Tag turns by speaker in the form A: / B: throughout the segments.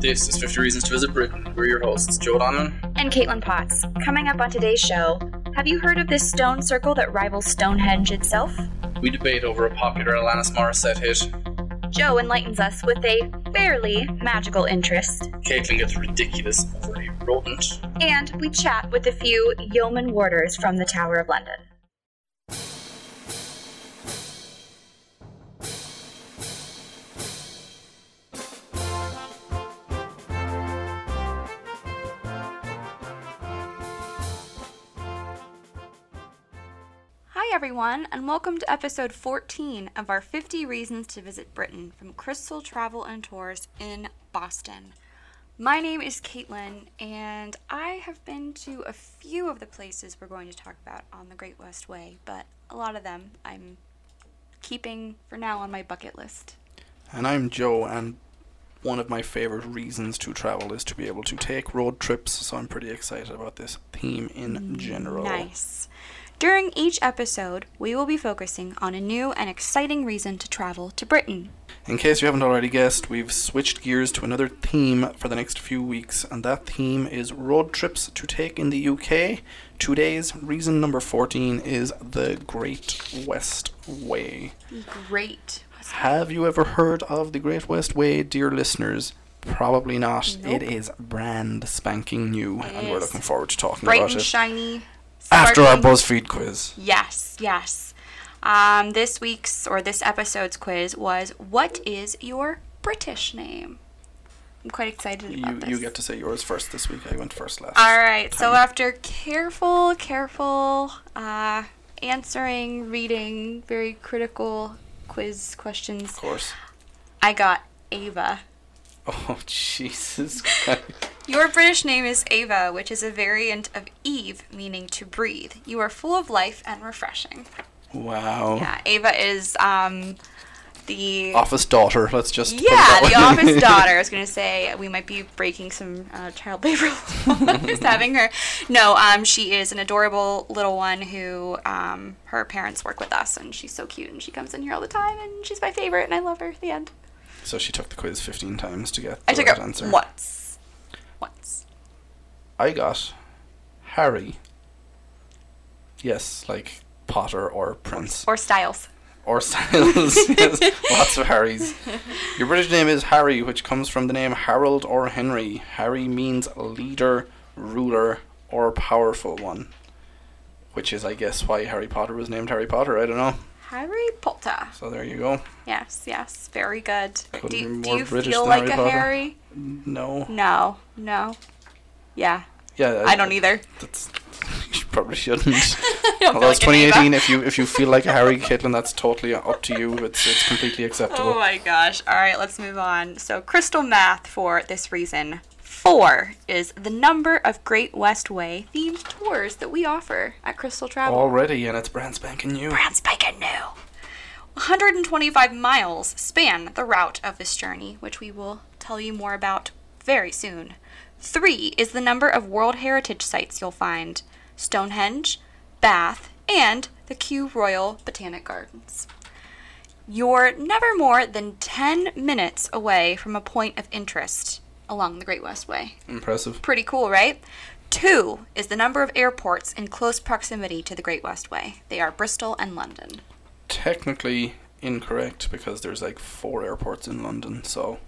A: This is 50 Reasons to Visit Britain. We're your hosts, Joe Donovan.
B: And Caitlin Potts. Coming up on today's show, have you heard of this stone circle that rivals Stonehenge itself?
A: We debate over a popular Alanis Morissette hit.
B: Joe enlightens us with a fairly magical interest.
A: Caitlin gets ridiculous over a rodent.
B: And we chat with a few yeoman warders from the Tower of London. Hi, everyone, and welcome to episode 14 of our 50 Reasons to Visit Britain from Crystal Travel and Tours in Boston. My name is Caitlin, and I have been to a few of the places we're going to talk about on the Great West Way, but a lot of them I'm keeping for now on my bucket list.
C: And I'm Joe, and one of my favorite reasons to travel is to be able to take road trips, so I'm pretty excited about this theme in general.
B: Nice. During each episode, we will be focusing on a new and exciting reason to travel to Britain.
C: In case you haven't already guessed, we've switched gears to another theme for the next few weeks, and that theme is road trips to take in the UK. Today's reason number 14 is the Great West Way.
B: Great.
C: Have you ever heard of the Great West Way, dear listeners? Probably not.
B: Nope.
C: It is brand spanking new,
B: It
C: and we're looking forward to talking
B: Bright
C: about it.
B: Bright and shiny.
C: After our. BuzzFeed quiz.
B: Yes, yes. Um, this week's or this episode's quiz was What is your British name? I'm quite excited about
C: You
B: this.
C: you get to say yours first this week. I went first last.
B: All right, so after careful, careful uh, answering, reading, very critical quiz questions,
C: Of course.
B: I got Ava.
C: Oh Jesus Christ.
B: Your British name is Ava, which is a variant of Eve, meaning to breathe. You are full of life and refreshing.
C: Wow.
B: Yeah, Ava is um, the
C: Office daughter. Let's just. put it
B: yeah
C: that
B: the
C: way.
B: office daughter. I was gonna say we might be breaking some uh, child labor laws having her. No, um, she is an adorable little one who um, her parents work with us, and she's so cute, and she comes in here all the time, and she's my favorite, and I love her. The end.
C: So she took the quiz 15 times to get the
B: I took
C: right
B: it
C: answer.
B: once. Once.
C: I got Harry. Yes, like Potter or Prince
B: Or Styles.
C: or Styles. yes, lots of Harrys. Your British name is Harry, which comes from the name Harold or Henry. Harry means leader, ruler, or powerful one. Which is, I guess, why Harry Potter was named Harry Potter. I don't know.
B: Harry Potter.
C: So there you go.
B: Yes, yes, very good.
C: Couldn't
B: Do, do you
C: British
B: feel like
C: Harry
B: a
C: Potter.
B: Harry?
C: No.
B: No, no. Yeah,
C: Yeah.
B: I don't either.
C: That's, you probably shouldn't.
B: I
C: Although
B: feel
C: it's
B: like
C: 2018, if you if you feel like a Harry Caitlin, that's totally up to you. It's it's completely oh acceptable.
B: Oh my gosh. All right, let's move on. So, crystal math for this reason. Four is the number of Great West Way themed tours that we offer at Crystal Travel.
C: Already, and it's brand spanking new.
B: Brand spanking new. 125 miles span the route of this journey, which we will tell you more about very soon. Three is the number of World Heritage sites you'll find Stonehenge, Bath, and the Kew Royal Botanic Gardens. You're never more than 10 minutes away from a point of interest along the Great West Way.
C: Impressive.
B: Pretty cool, right? Two is the number of airports in close proximity to the Great West Way. They are Bristol and London.
C: Technically incorrect because there's like four airports in London, so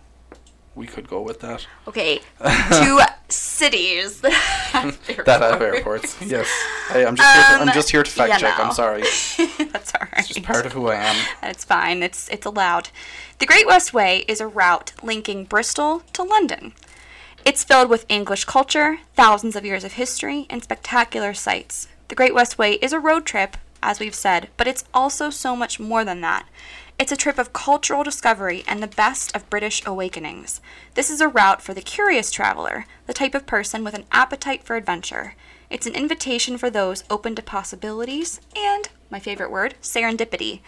C: we could go with that.
B: Okay, two cities that have airports.
C: That have airports. Yes. Hey, I'm just here to,
B: Um,
C: I'm just here to fact
B: you
C: check.
B: know.
C: I'm sorry.
B: That's all right.
C: It's just part of who I am.
B: It's fine. It's it's allowed. The Great West Way is a route linking Bristol to London. It's filled with English culture, thousands of years of history, and spectacular sights. The Great West Way is a road trip, as we've said, but it's also so much more than that. It's a trip of cultural discovery and the best of British awakenings. This is a route for the curious traveler, the type of person with an appetite for adventure. It's an invitation for those open to possibilities and, my favorite word, serendipity.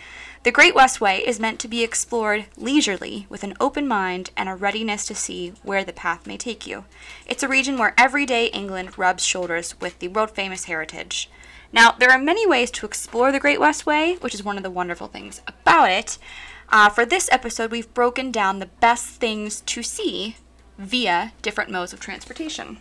B: The Great West Way is meant to be explored leisurely with an open mind and a readiness to see where the path may take you. It's a region where everyday England rubs shoulders with the world famous heritage. Now, there are many ways to explore the Great West Way, which is one of the wonderful things about it. Uh, for this episode, we've broken down the best things to see via different modes of transportation.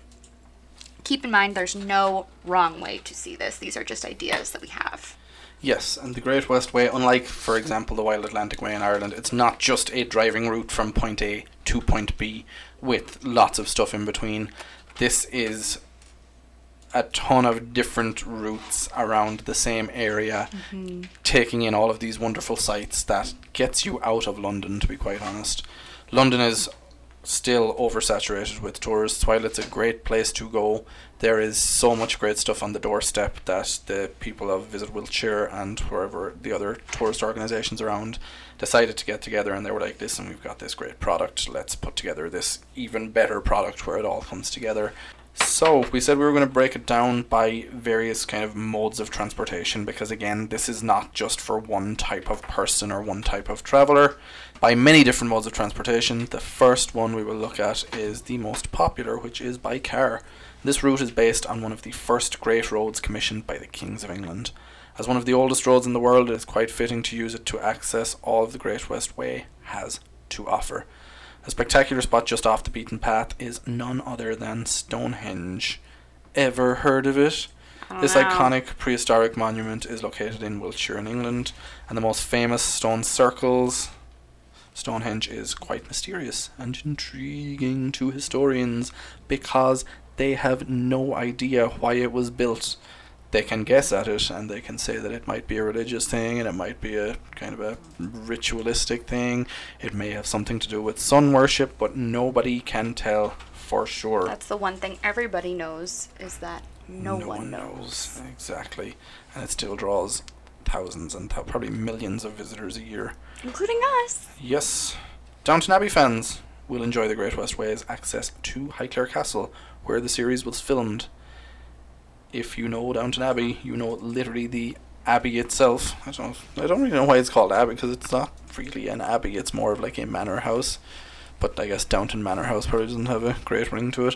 B: Keep in mind there's no wrong way to see this. These are just ideas that we have.
C: Yes, and the Great West Way, unlike, for example, the Wild Atlantic Way in Ireland, it's not just a driving route from point A to point B with lots of stuff in between. This is a ton of different routes around the same area, mm-hmm. taking in all of these wonderful sights that gets you out of London, to be quite honest. London is still oversaturated with tourists. While it's a great place to go, there is so much great stuff on the doorstep that the people of Visit Wiltshire and wherever the other tourist organisations around decided to get together and they were like, listen, we've got this great product, let's put together this even better product where it all comes together. So, we said we were going to break it down by various kind of modes of transportation because, again, this is not just for one type of person or one type of traveller. By many different modes of transportation, the first one we will look at is the most popular, which is by car. This route is based on one of the first great roads commissioned by the Kings of England. As one of the oldest roads in the world, it is quite fitting to use it to access all of the Great West Way has to offer. A spectacular spot just off the beaten path is none other than Stonehenge. Ever heard of it? Oh, this
B: Wow.
C: iconic prehistoric monument is located in Wiltshire in England, and the most famous stone circles. Stonehenge is quite mysterious and intriguing to historians because they have no idea why it was built. They can guess at it and they can say that it might be a religious thing and it might be a kind of a ritualistic thing. It may have something to do with sun worship, but nobody can tell for sure.
B: That's the one thing everybody knows is that no, one, knows.
C: knows. Exactly. And it still draws thousands and thou- probably millions of visitors a year.
B: Including us.
C: Yes. Downton Abbey fans will enjoy the Great West Way's access to Highclere Castle, where the series was filmed. If you know Downton Abbey, you know literally the abbey itself. I don't, I don't really know why it's called abbey because it's not really an abbey. It's more of like a manor house. But I guess Downton Manor House probably doesn't have a great ring to it.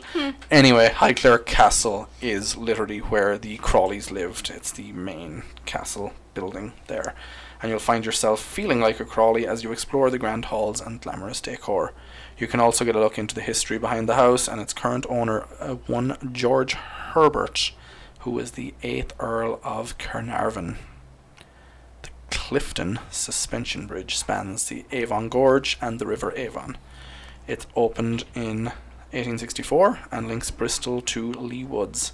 C: Anyway, Highclere Castle is literally where the Crawleys lived. It's the main castle building there. And you'll find yourself feeling like a Crawley as you explore the grand halls and glamorous decor. You can also get a look into the history behind the house and its current owner, uh, one George Herbert, who is the 8th Earl of Carnarvon. The Clifton Suspension Bridge spans the Avon Gorge and the River Avon. It opened in 1864 and links Bristol to Leigh Woods.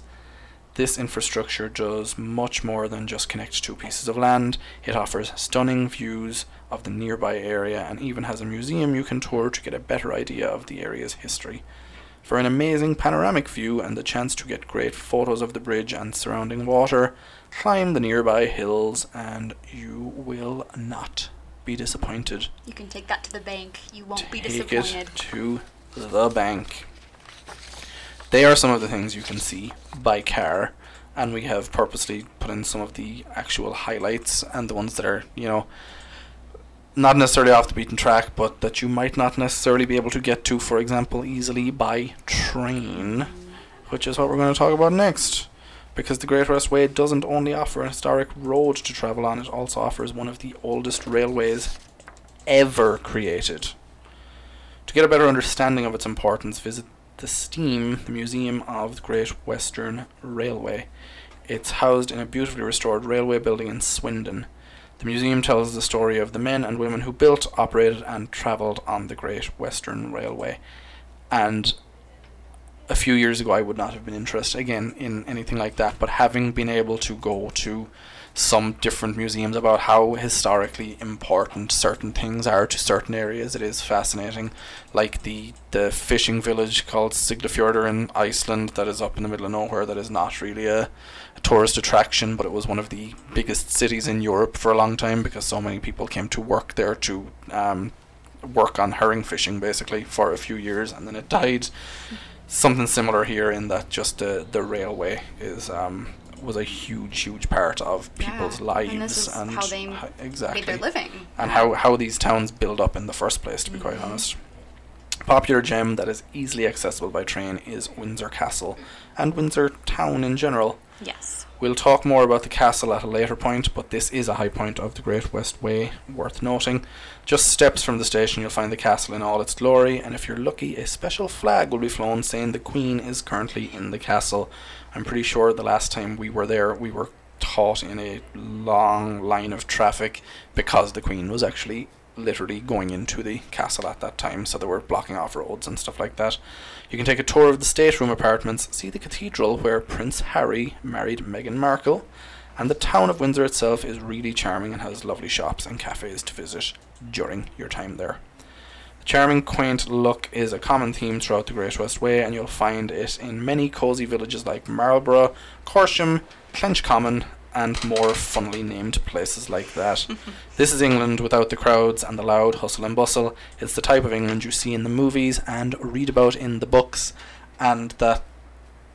C: This infrastructure does much more than just connect two pieces of land. It offers stunning views of the nearby area and even has a museum you can tour to get a better idea of the area's history. For an amazing panoramic view and the chance to get great photos of the bridge and surrounding water, climb the nearby hills and you will not be disappointed.
B: You can take that to the bank. You won't be
C: Take
B: disappointed.
C: it to the bank. They are some of the things you can see by car, and we have purposely put in some of the actual highlights and the ones that are, you know, not necessarily off the beaten track, but that you might not necessarily be able to get to, for example, easily by train, which is what we're going to talk about next. Because the Great West Way doesn't only offer a historic road to travel on, it also offers one of the oldest railways ever created. To get a better understanding of its importance, visit the STEAM, the Museum of the Great Western Railway. It's housed in a beautifully restored railway building in Swindon. The museum tells the story of the men and women who built, operated, and travelled on the Great Western Railway. And a few years ago, I would not have been interested again in anything like that, but having been able to go to some different museums about how historically important certain things are to certain areas, it is fascinating. Like the the fishing village called Siglufjordur in Iceland, that is up in the middle of nowhere, that is not really a, a tourist attraction, but it was one of the biggest cities in Europe for a long time because so many people came to work there to um, work on herring fishing basically for a few years, and then it died something similar here in that just the the railway is um was a huge huge part of
B: Yeah,
C: people's
B: and
C: lives
B: this is how they
C: exactly
B: Made their living.
C: and how how these towns build up in the first place to be quite honest popular gem that is easily accessible by train is Windsor Castle and Windsor town in general
B: Yes.
C: We'll talk more about the castle at a later point, but this is a high point of the Great West Way, worth noting. Just steps from the station, you'll find the castle in all its glory, and if you're lucky, a special flag will be flown saying the Queen is currently in the castle. I'm pretty sure the last time we were there, we were caught in a long line of traffic because the Queen was actually literally going into the castle at that time, so they were blocking off roads and stuff like that. You can take a tour of the stateroom apartments, see the cathedral where Prince Harry married Meghan Markle, and the town of Windsor itself is really charming and has lovely shops and cafes to visit during your time there. The charming, quaint look is a common theme throughout the Great West Way, and you'll find it in many cosy villages like Marlborough, Corsham, Clench Common, and more funnily named places like that. this is England without the crowds and the loud hustle and bustle. It's the type of England you see in the movies and read about in the books, and that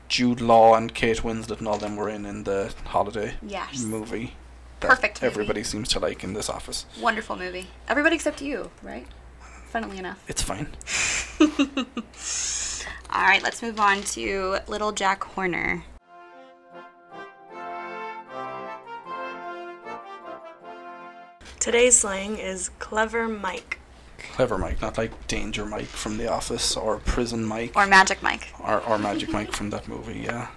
C: Jude Law and Kate Winslet and all them were in in the holiday
B: Yes.
C: movie. that
B: Perfect movie.
C: Everybody seems to like in this office.
B: Wonderful movie. Everybody except you, right? Funnily enough.
C: It's fine.
B: All right, let's move on to Little Jack Horner.
D: Today's slang is clever Mike.
C: Clever Mike, not like Danger Mike from The Office or Prison Mike
B: Or Magic Mike.
C: or, or Magic Mike from that movie. Yeah.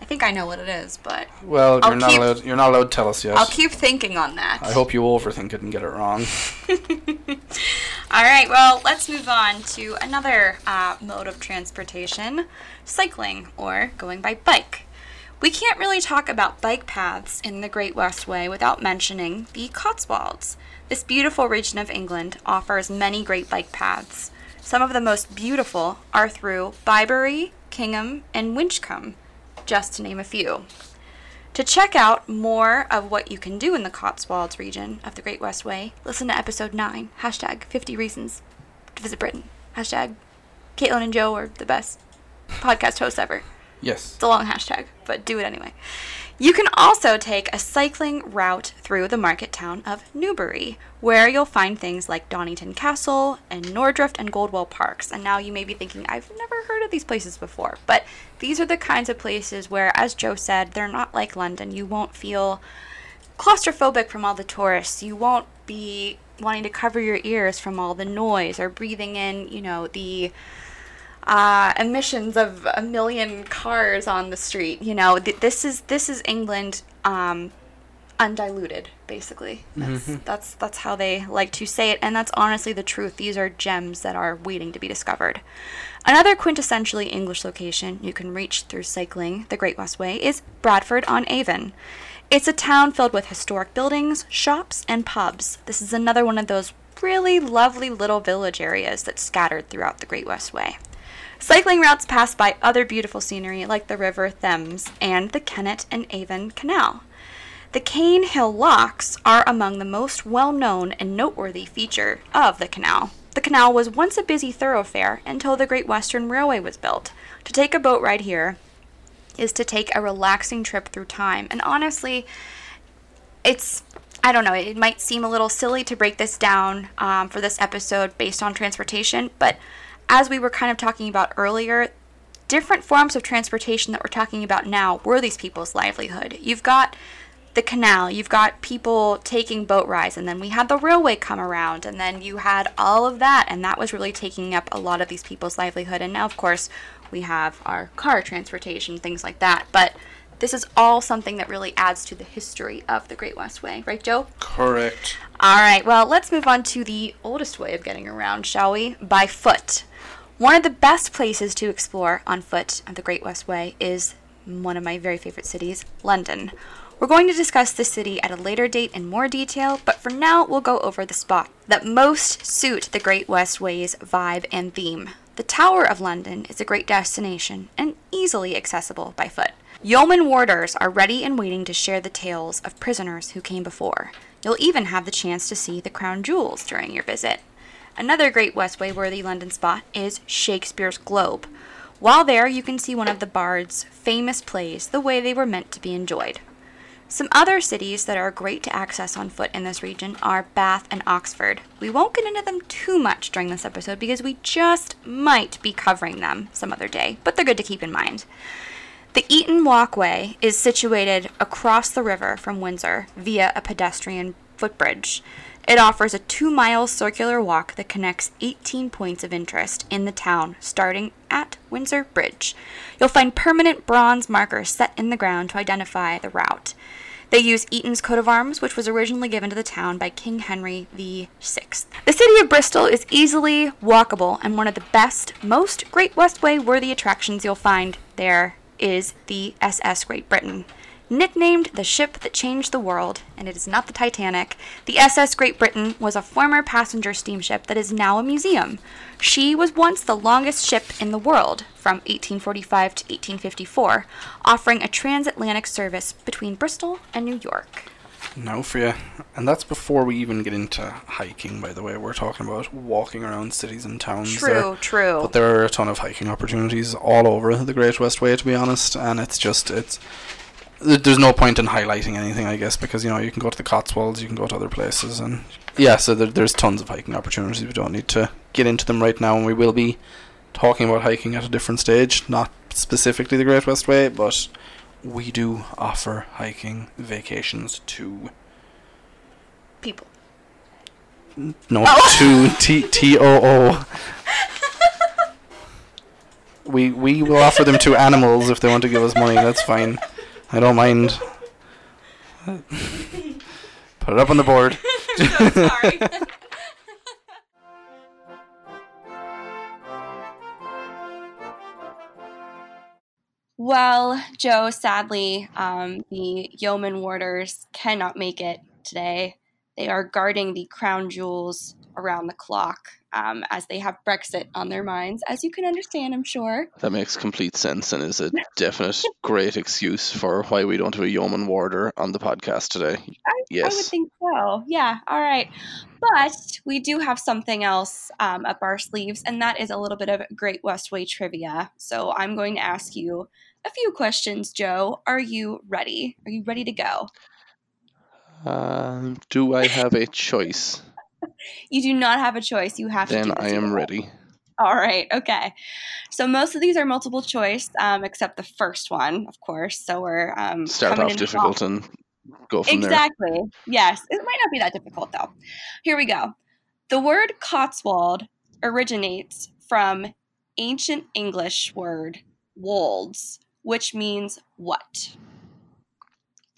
B: I think I know what it is, but
C: Well,
B: I'll
C: you're not
B: keep-
C: allowed. You're not allowed to tell us yet.
B: I'll keep thinking on that.
C: I hope you overthink it and get it wrong.
B: All right, well, let's move on to another uh, mode of transportation cycling or going by bike. We can't really talk about bike paths in the Great West Way without mentioning the Cotswolds. This beautiful region of England offers many great bike paths. Some of the most beautiful are through Bibury, Kingham, and Winchcombe, just to name a few. To check out more of what you can do in the Cotswolds region of the Great West Way, listen to episode 9, hashtag 50 reasons to visit Britain. Hashtag Caitlin and Joe are the best podcast hosts ever.
C: Yes.
B: It's a long hashtag, but do it anyway. You can also take a cycling route through the market town of Newbury, where you'll find things like Donington Castle and Northcroft and Goldwell Parks. And now you may be thinking, I've never heard of these places before. But these are the kinds of places where, as Joe said, they're not like London. You won't feel claustrophobic from all the tourists. You won't be wanting to cover your ears from all the noise or breathing in, you know, the uh, emissions of a million cars on the street. You know, th- this is this is England um, undiluted, basically. That's, that's that's how they like to say it, and that's honestly the truth. These are gems that are waiting to be discovered. Another quintessentially English location you can reach through cycling the Great West Way is Bradford on Avon. It's a town filled with historic buildings, shops, and pubs. This is another one of those really lovely little village areas that's scattered throughout the Great West Way. Cycling routes pass by other beautiful scenery like the River Thames and the Kennet and Avon Canal. The Caen Hill Locks are among the most well known and noteworthy feature of the canal. The canal was once a busy thoroughfare until the Great Western Railway was built. To take a boat ride here is to take a relaxing trip through time, and honestly, it's I don't know, it might seem a little silly to break this down um, for this episode based on transportation, but as we were kind of talking about earlier, different forms of transportation that we're talking about now were these people's livelihood. You've got the canal, you've got people taking boat rides, and then we had the railway come around, and then you had all of that, and that was really taking up a lot of these people's livelihood. And now, of course, we have our car transportation, things like that. But this is all something that really adds to the history of the Great West Way, right, Joe?
C: Correct.
B: All right, well, let's move on to the oldest way of getting around, shall we? By foot. One of the best places to explore on foot of the Great West Way is one of my very favorite cities, London. We're going to discuss the city at a later date in more detail, but for now, we'll go over the spots that most suit the Great West Way's vibe and theme. The Tower of London is a great destination and easily accessible by foot. Yeoman warders are ready and waiting to share the tales of prisoners who came before. You'll even have the chance to see the crown jewels during your visit. Another great Westway worthy London spot is Shakespeare's Globe. While there, you can see one of the Bard's famous plays the way they were meant to be enjoyed. Some other cities that are great to access on foot in this region are Bath and Oxford. We won't get into them too much during this episode because we just might be covering them some other day, but they're good to keep in mind.
E: The Eton Walkway is situated across the river from Windsor via a pedestrian footbridge. It offers a two mile circular walk that connects 18 points of interest in the town, starting at Windsor Bridge. You'll find permanent bronze markers set in the ground to identify the route. They use Eton's coat of arms, which was originally given to the town by King Henry VI. The city of Bristol is easily walkable, and one of the best, most Great Westway worthy attractions you'll find there is the SS Great Britain. Nicknamed the ship that changed the world, and it is not the Titanic, the SS Great Britain was a former passenger steamship that is now a museum. She was once the longest ship in the world, from 1845 to 1854, offering a transatlantic service between Bristol and New York.
C: Now for you. And that's before we even get into hiking, by the way. We're talking about walking around cities and towns. there.
E: True, true.
C: But there are a ton of hiking opportunities all over the Great West Way, to be honest. And it's just, it's. There's no point in highlighting anything, I guess, because, you know, you can go to the Cotswolds, you can go to other places. And yeah, so there, there's tons of hiking opportunities. We don't need to get into them right now. And we will be talking about hiking at a different stage. Not specifically the Great West Way, but we do offer hiking vacations to
E: People.
C: No, oh. to T T O O. We we will offer them to animals if they want to give us money. That's fine. I don't mind. Put it up on the board.
E: Sorry. Well, Joe, sadly, um, the yeoman warders cannot make it today. They are guarding the crown jewels around the clock um, as they have Brexit on their minds, as you can understand, I'm sure.
F: That makes complete sense and is a definite great excuse for why we don't have a yeoman warder on the podcast today.
E: I would
F: Yes.
E: think so. Yeah. All right. But we do have something else um, up our sleeves, and that is a little bit of Great Westway trivia. So I'm going to ask you a few questions, Joe. Are you ready? Are you ready to go?
F: Um, do I have a choice?
E: You do not have a choice. You have to.
F: then I am ready.
E: All right. Okay. So most of these are multiple choice, um, except the first one, of course. So we're um,
F: Start off difficult and go from there.
E: Exactly. Yes. It might not be that difficult though. Here we go. The word Cotswold originates from ancient English word wolds, which means what?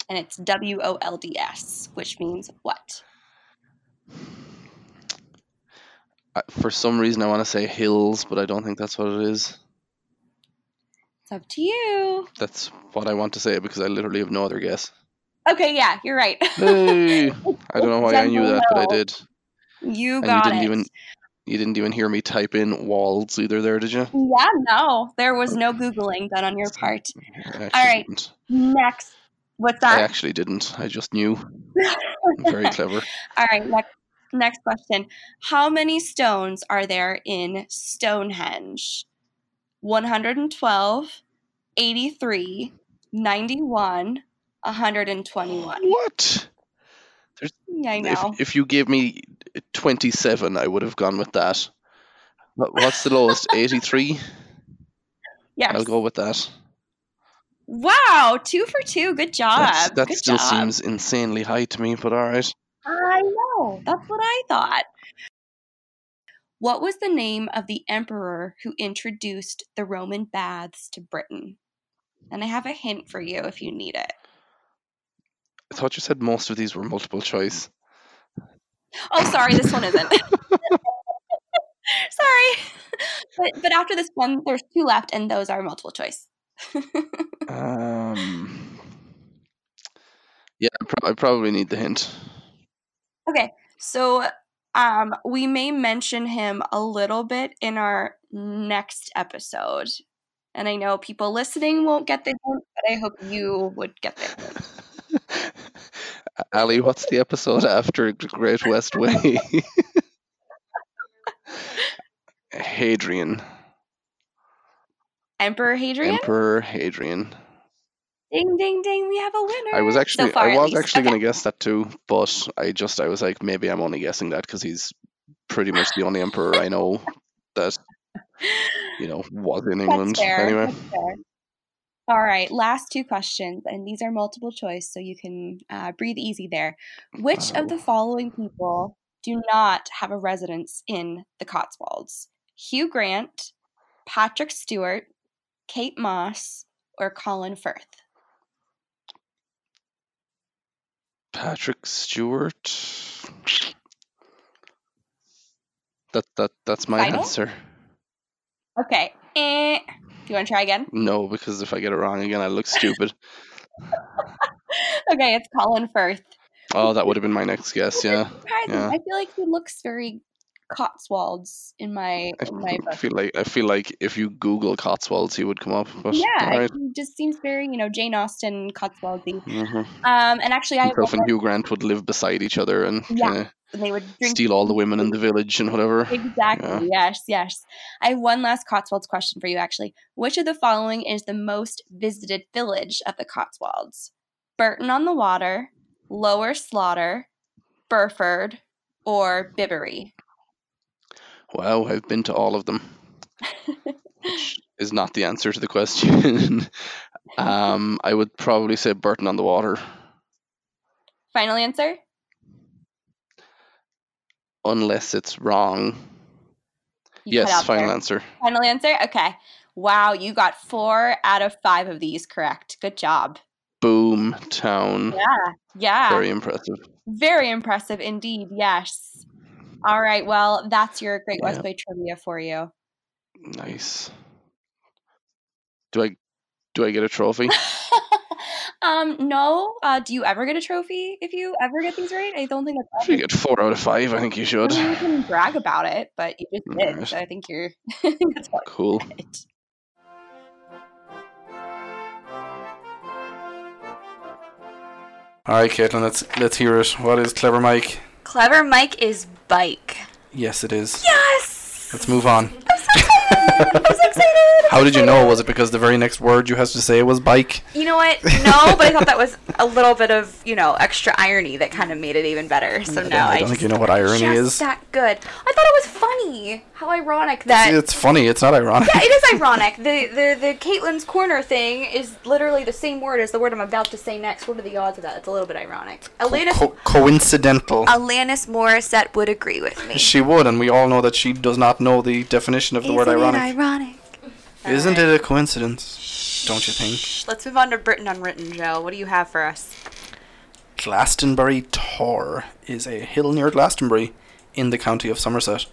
E: And it's W O L D S, which means what?
F: For some reason, I want to say hills, but I don't think that's what it is.
E: It's up to you.
F: That's what I want to say because I literally have no other guess.
E: Okay, yeah, you're right.
F: Hey, I don't know why I knew that, but I did.
E: You
F: And you
E: got
F: didn't
E: it.
F: even you didn't even hear me type in walls either there, did you?
E: Yeah, no, there was no googling done on your part. All right.
F: didn't.
E: Next, what's that?
F: I actually didn't. I just knew. I'm very clever.
E: All right, next, next question. How many stones are there in Stonehenge? 112, 83, 91, 121.
F: What?
E: Yeah, I know.
F: If, if you gave me 27, I would have gone with that. What- What's the lowest? 83?
E: yes.
F: I'll go with that.
E: Wow, two for two. Good job.
F: That's, that
E: Good
F: still
E: job.
F: seems insanely high to me, but alright.
E: I know. That's what I thought. What was the name of the emperor who introduced the Roman baths to Britain? And I have a hint for you if you need it.
F: I thought you said most of these were multiple choice.
E: Oh, sorry, this one isn't. sorry. But but after this one, there's two left, and those are multiple choice.
F: Um, yeah, I, pro- I probably need the hint.
E: Okay, so um, we may mention him a little bit in our next episode. And I know people listening won't get the hint, but I hope you would get the hint.
F: Ali, what's the episode after Great West Way? Hadrian.
E: Emperor Hadrian?
F: Emperor Hadrian.
E: Ding, ding, ding, we have a winner.
F: I was actually
E: far,
F: I was
E: least.
F: actually
E: Okay.
F: going to guess that too, but I just I was like maybe I'm only guessing that because he's pretty much the only emperor I know that you know was in England
E: That's fair.
F: anyway.
E: That's fair.
B: All right, last two questions, and these are multiple choice, so you can uh, breathe easy there. Which of the following people do not have a residence in the Cotswolds? Hugh Grant, Patrick Stewart, Kate Moss, or Colin Firth?
F: Patrick Stewart. That that that's my
B: Final?
F: answer.
B: Okay. Eh. Do you want to try again?
F: No, because if I get it wrong again, I look stupid.
B: Okay, it's Colin Firth.
F: Oh, that would have been my next guess. Yeah, Yeah.
B: I feel like he looks very Cotswolds in my
F: I
B: in my book.
F: feel like I feel like if you Google Cotswolds, he would come up. But
B: Yeah,
F: alright.
B: he just seems very, you know, Jane Austen, Cotswoldsy.
F: Mhm.
B: Um, and actually, I have
F: Himself
B: one
F: and Hugh Grant would live beside each other and
B: Yeah.
F: kind
B: and they would drink
F: steal all the women in the village and whatever.
B: Exactly. Yes, yes. I have one last Cotswolds question for you, actually. Which of the following is the most visited village of the Cotswolds? Bourton on the Water, Lower Slaughter, Burford, or Bibury?
F: Wow, I've been to all of them. Which is not the answer to the question. um, I would probably say Bourton on the Water,
B: Final answer?
F: unless it's wrong.
B: You
F: yes, final
B: there.
F: answer.
B: Final answer? Okay. Wow, you got four out of five of these correct. Good job.
F: Boom town.
B: Yeah. Yeah.
F: Very impressive.
B: Very impressive indeed. Yes. All right. Well, that's your Great West
F: Yeah.
B: Way trivia for you.
F: Nice. Do I do I get a trophy?
B: um, no. Uh, do you ever get a trophy if you ever get these right? I don't think that's
F: If you get four out of five, I think you should.
B: I mean, you can brag about it, but you just did.
F: Alright.
B: So I think you're. That's all
F: Cool.
B: right.
C: All right, Caitlin, let's let's hear it. What is clever Mike?
B: Clever Mike is bike.
C: Yes, it is.
B: Yes.
C: Let's move on.
B: I'm so excited.
C: How did you know? Was it because the very next word you had to say was bike?
B: You know what? No, but I thought that was a little bit of you know extra irony that kind of made it even better. So
C: I
B: now
C: I
B: I,
C: don't
B: just
C: think you know what irony is.
B: that good. I thought it was funny. How ironic that.
C: It's funny. It's not ironic.
B: yeah, it is ironic. The the the Caitlin's corner thing is literally the same word as the word I'm about to say next. What are the odds of that? It's a little bit ironic. Alanis
C: Co- coincidental.
B: Alanis Morissette would agree with me.
C: She would, and we all know that she does not know the definition of the word
B: Isn't
C: ironic.
B: Ironic.
C: Isn't it a coincidence? Don't you think?
B: Let's move on to Britain Unwritten, Joe. What do you have for us?
C: Glastonbury Tor is a hill near Glastonbury in the county of Somerset.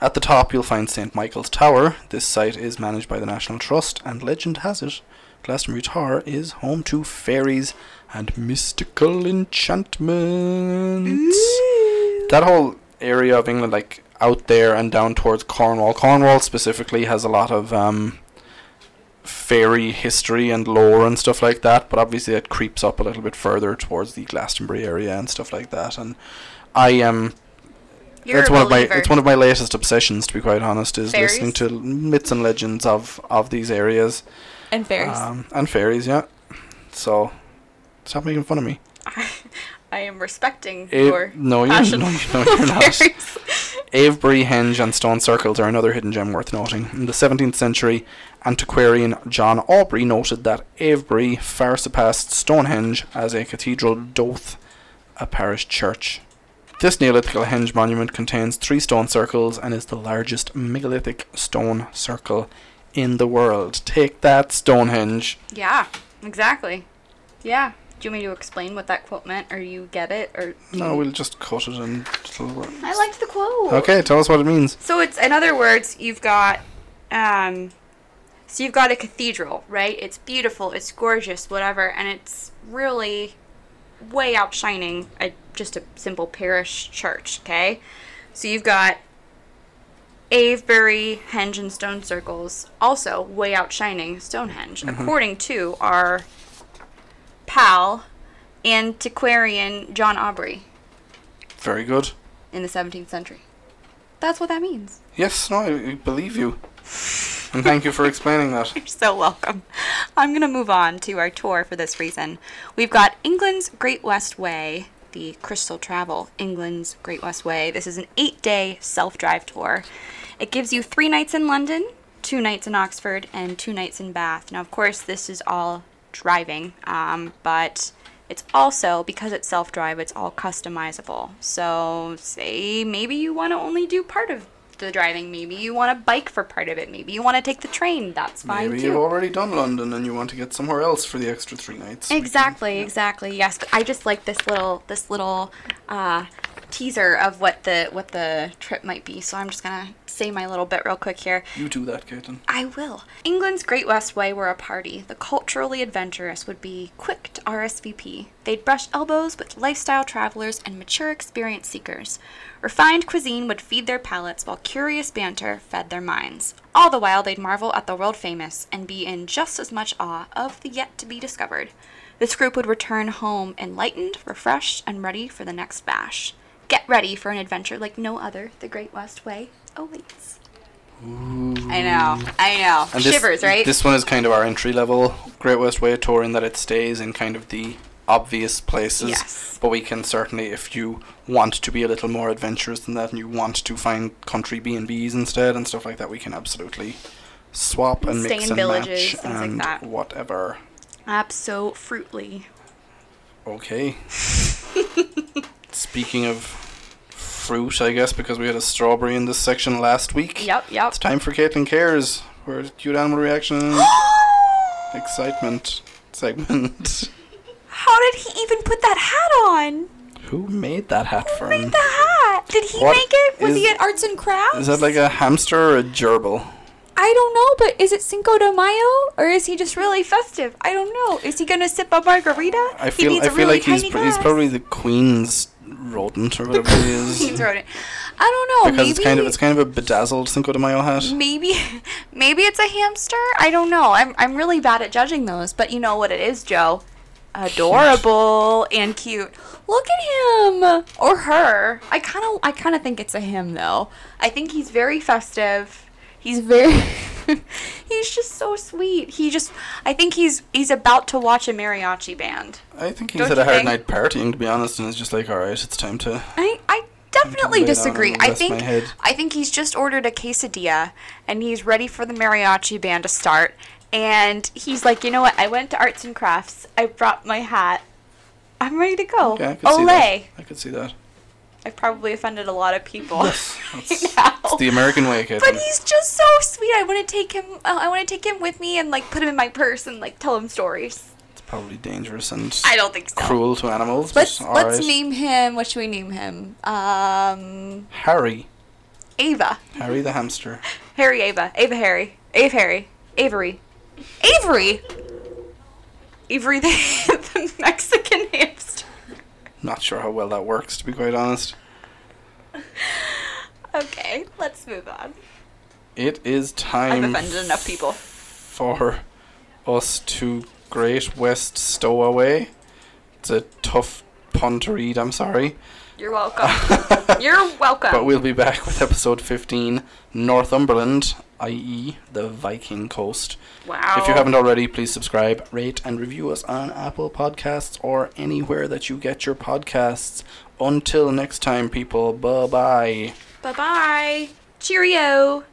C: At the top, you'll find St. Michael's Tower. This site is managed by the National Trust, and legend has it Glastonbury Tor is home to fairies and mystical enchantments. That whole area of England, like out there and down towards Cornwall, Cornwall specifically has a lot of um, fairy history and lore and stuff like that, but obviously it creeps up a little bit further towards the Glastonbury area and stuff like that. And I am
B: You're
C: it's one of my it's one of my latest obsessions to be quite honest is
B: Fairies?
C: listening to myths and legends of of these areas
B: and fairies.
C: um, and fairies. Yeah, so stop making fun of me.
B: I am respecting
C: A-
B: your
C: no,
B: passion
C: no, no, you're not. Avebury, Henge, and stone circles are another hidden gem worth noting. In the 17th century, antiquarian John Aubrey noted that Avebury far surpassed Stonehenge as a cathedral doth a parish church. This Neolithic henge monument contains three stone circles and is the largest megalithic stone circle in the world. Take that, Stonehenge.
B: Yeah, exactly. Yeah. Do you want me to explain what that quote meant, or you get it, or?
C: No, we'll just cut it and.
B: I liked the quote.
C: Okay, tell us what it means.
B: So it's in other words, you've got, um, so you've got a cathedral, right? It's beautiful, it's gorgeous, whatever, and it's really way outshining a just a simple parish church. Okay, so you've got Avebury, Henge, and Stone Circles, also way outshining Stonehenge, according to our pal, antiquarian John Aubrey
C: Very good.
B: in the 17th century. That's what that means.
C: Yes, no, I, I believe you. And thank you for explaining that.
B: You're so welcome. I'm going to move on to our tour for this reason. We've got England's Great West Way, the Crystal Travel England's Great West Way. This is an eight day self drive tour. It gives you three nights in London, two nights in Oxford, and two nights in Bath. Now, of course, this is all driving, um, but it's also because it's self-drive. It's all customizable. So, say maybe you want to only do part of the driving. Maybe you want to bike for part of it. Maybe you want to take the train. That's fine
C: Maybe
B: too.
C: you've already done London and you want to get somewhere else for the extra three nights.
B: Exactly, exactly. Yes, I just like this little this little uh, teaser of what the what the trip might be. So I'm just gonna say my little bit real quick here.
C: You do that, Caitlin.
B: I will. England's Great West Way were a party. The culturally adventurous would be quick to RSVP. They'd brush elbows with lifestyle travelers and mature experience seekers. Refined cuisine would feed their palates while curious banter fed their minds. All the while, they'd marvel at the world famous and be in just as much awe of the yet to be discovered. This group would return home enlightened, refreshed, and ready for the next bash. Get ready for an adventure like no other. The Great West Way awaits. I know, I know.
C: And this,
B: Shivers, right?
C: This one is kind of our entry level Great West Way tour in that it stays in kind of the obvious places.
B: Yes.
C: But we can certainly, if you want to be a little more adventurous than that and you want to find country B and B's instead and stuff like that, we can absolutely swap and
B: Stay
C: mix
B: in
C: and
B: villages,
C: match
B: things like
C: and
B: that.
C: whatever.
B: Absolutely.
C: Okay. Speaking of fruit, I guess, because we had a strawberry in this section last week.
B: Yep, yep.
C: It's time for Caitlin Cares, where cute animal reaction, excitement segment.
B: How did he even put that hat on?
C: Who made that hat
B: Who
C: for
B: made the hat? Did he
C: What
B: make it? Was
C: is-
B: he at Arts and Crafts?
C: Is that like a hamster or a gerbil?
B: I don't know, but is it Cinco de Mayo or is he just really festive? I don't know. Is he gonna sip a margarita?
C: I feel I feel
B: really
C: like he's pr- he's probably the queen's rodent or whatever he
B: He's
C: is.
B: rodent. I don't know.
C: because
B: maybe
C: it's kind of it's kind of a bedazzled Cinco de Mayo hat.
B: maybe maybe it's a hamster. I don't know. I'm I'm really bad at judging those, but you know what it is, Joe. Adorable and cute. Look at him or her. I kind of I kind of think it's a him though. I think he's very festive. He's very He's just so sweet. He just I think he's he's about to watch a mariachi band.
C: I think he's
B: Don't
C: had a hard
B: think?
C: night partying, to be honest, and it's just like, all right, it's time to.
B: I I definitely disagree. I think. I think he's just ordered a quesadilla and he's ready for the mariachi band to start. And he's like, you know what? I went to arts and crafts. I brought my hat. I'm ready to go.
C: Yeah, I could see that.
B: Olay!
C: I could see that.
B: I've probably offended a lot of people.
C: Yes,
B: now.
C: it's the American way, Caitlin.
B: But he's just so sweet. I want to take him. Uh, I want to take him with me and like put him in my purse and like tell him stories.
C: It's probably dangerous and
B: I don't think so.
C: cruel to animals.
B: Let's
C: but
B: let's
C: right.
B: name him. What should we name him? Um,
C: Harry.
B: Ava.
C: Harry the hamster.
B: Harry Ava. Ava Harry. Ave Harry. Avery. Avery? Avery the, the Mexican hamster.
C: Not sure how well that works, to be quite honest.
B: Okay, let's move on.
C: It is time.
B: I've offended enough people.
C: for us to Great West Stowaway. It's a tough pun to read, I'm sorry.
B: You're welcome. You're welcome.
C: But we'll be back with episode 15 Northumberland, i.e., the Viking coast.
B: wow.
C: If you haven't already, please subscribe, rate, and review us on Apple Podcasts or anywhere that you get your podcasts. Until next time, people, bye bye.
B: Bye bye. Cheerio.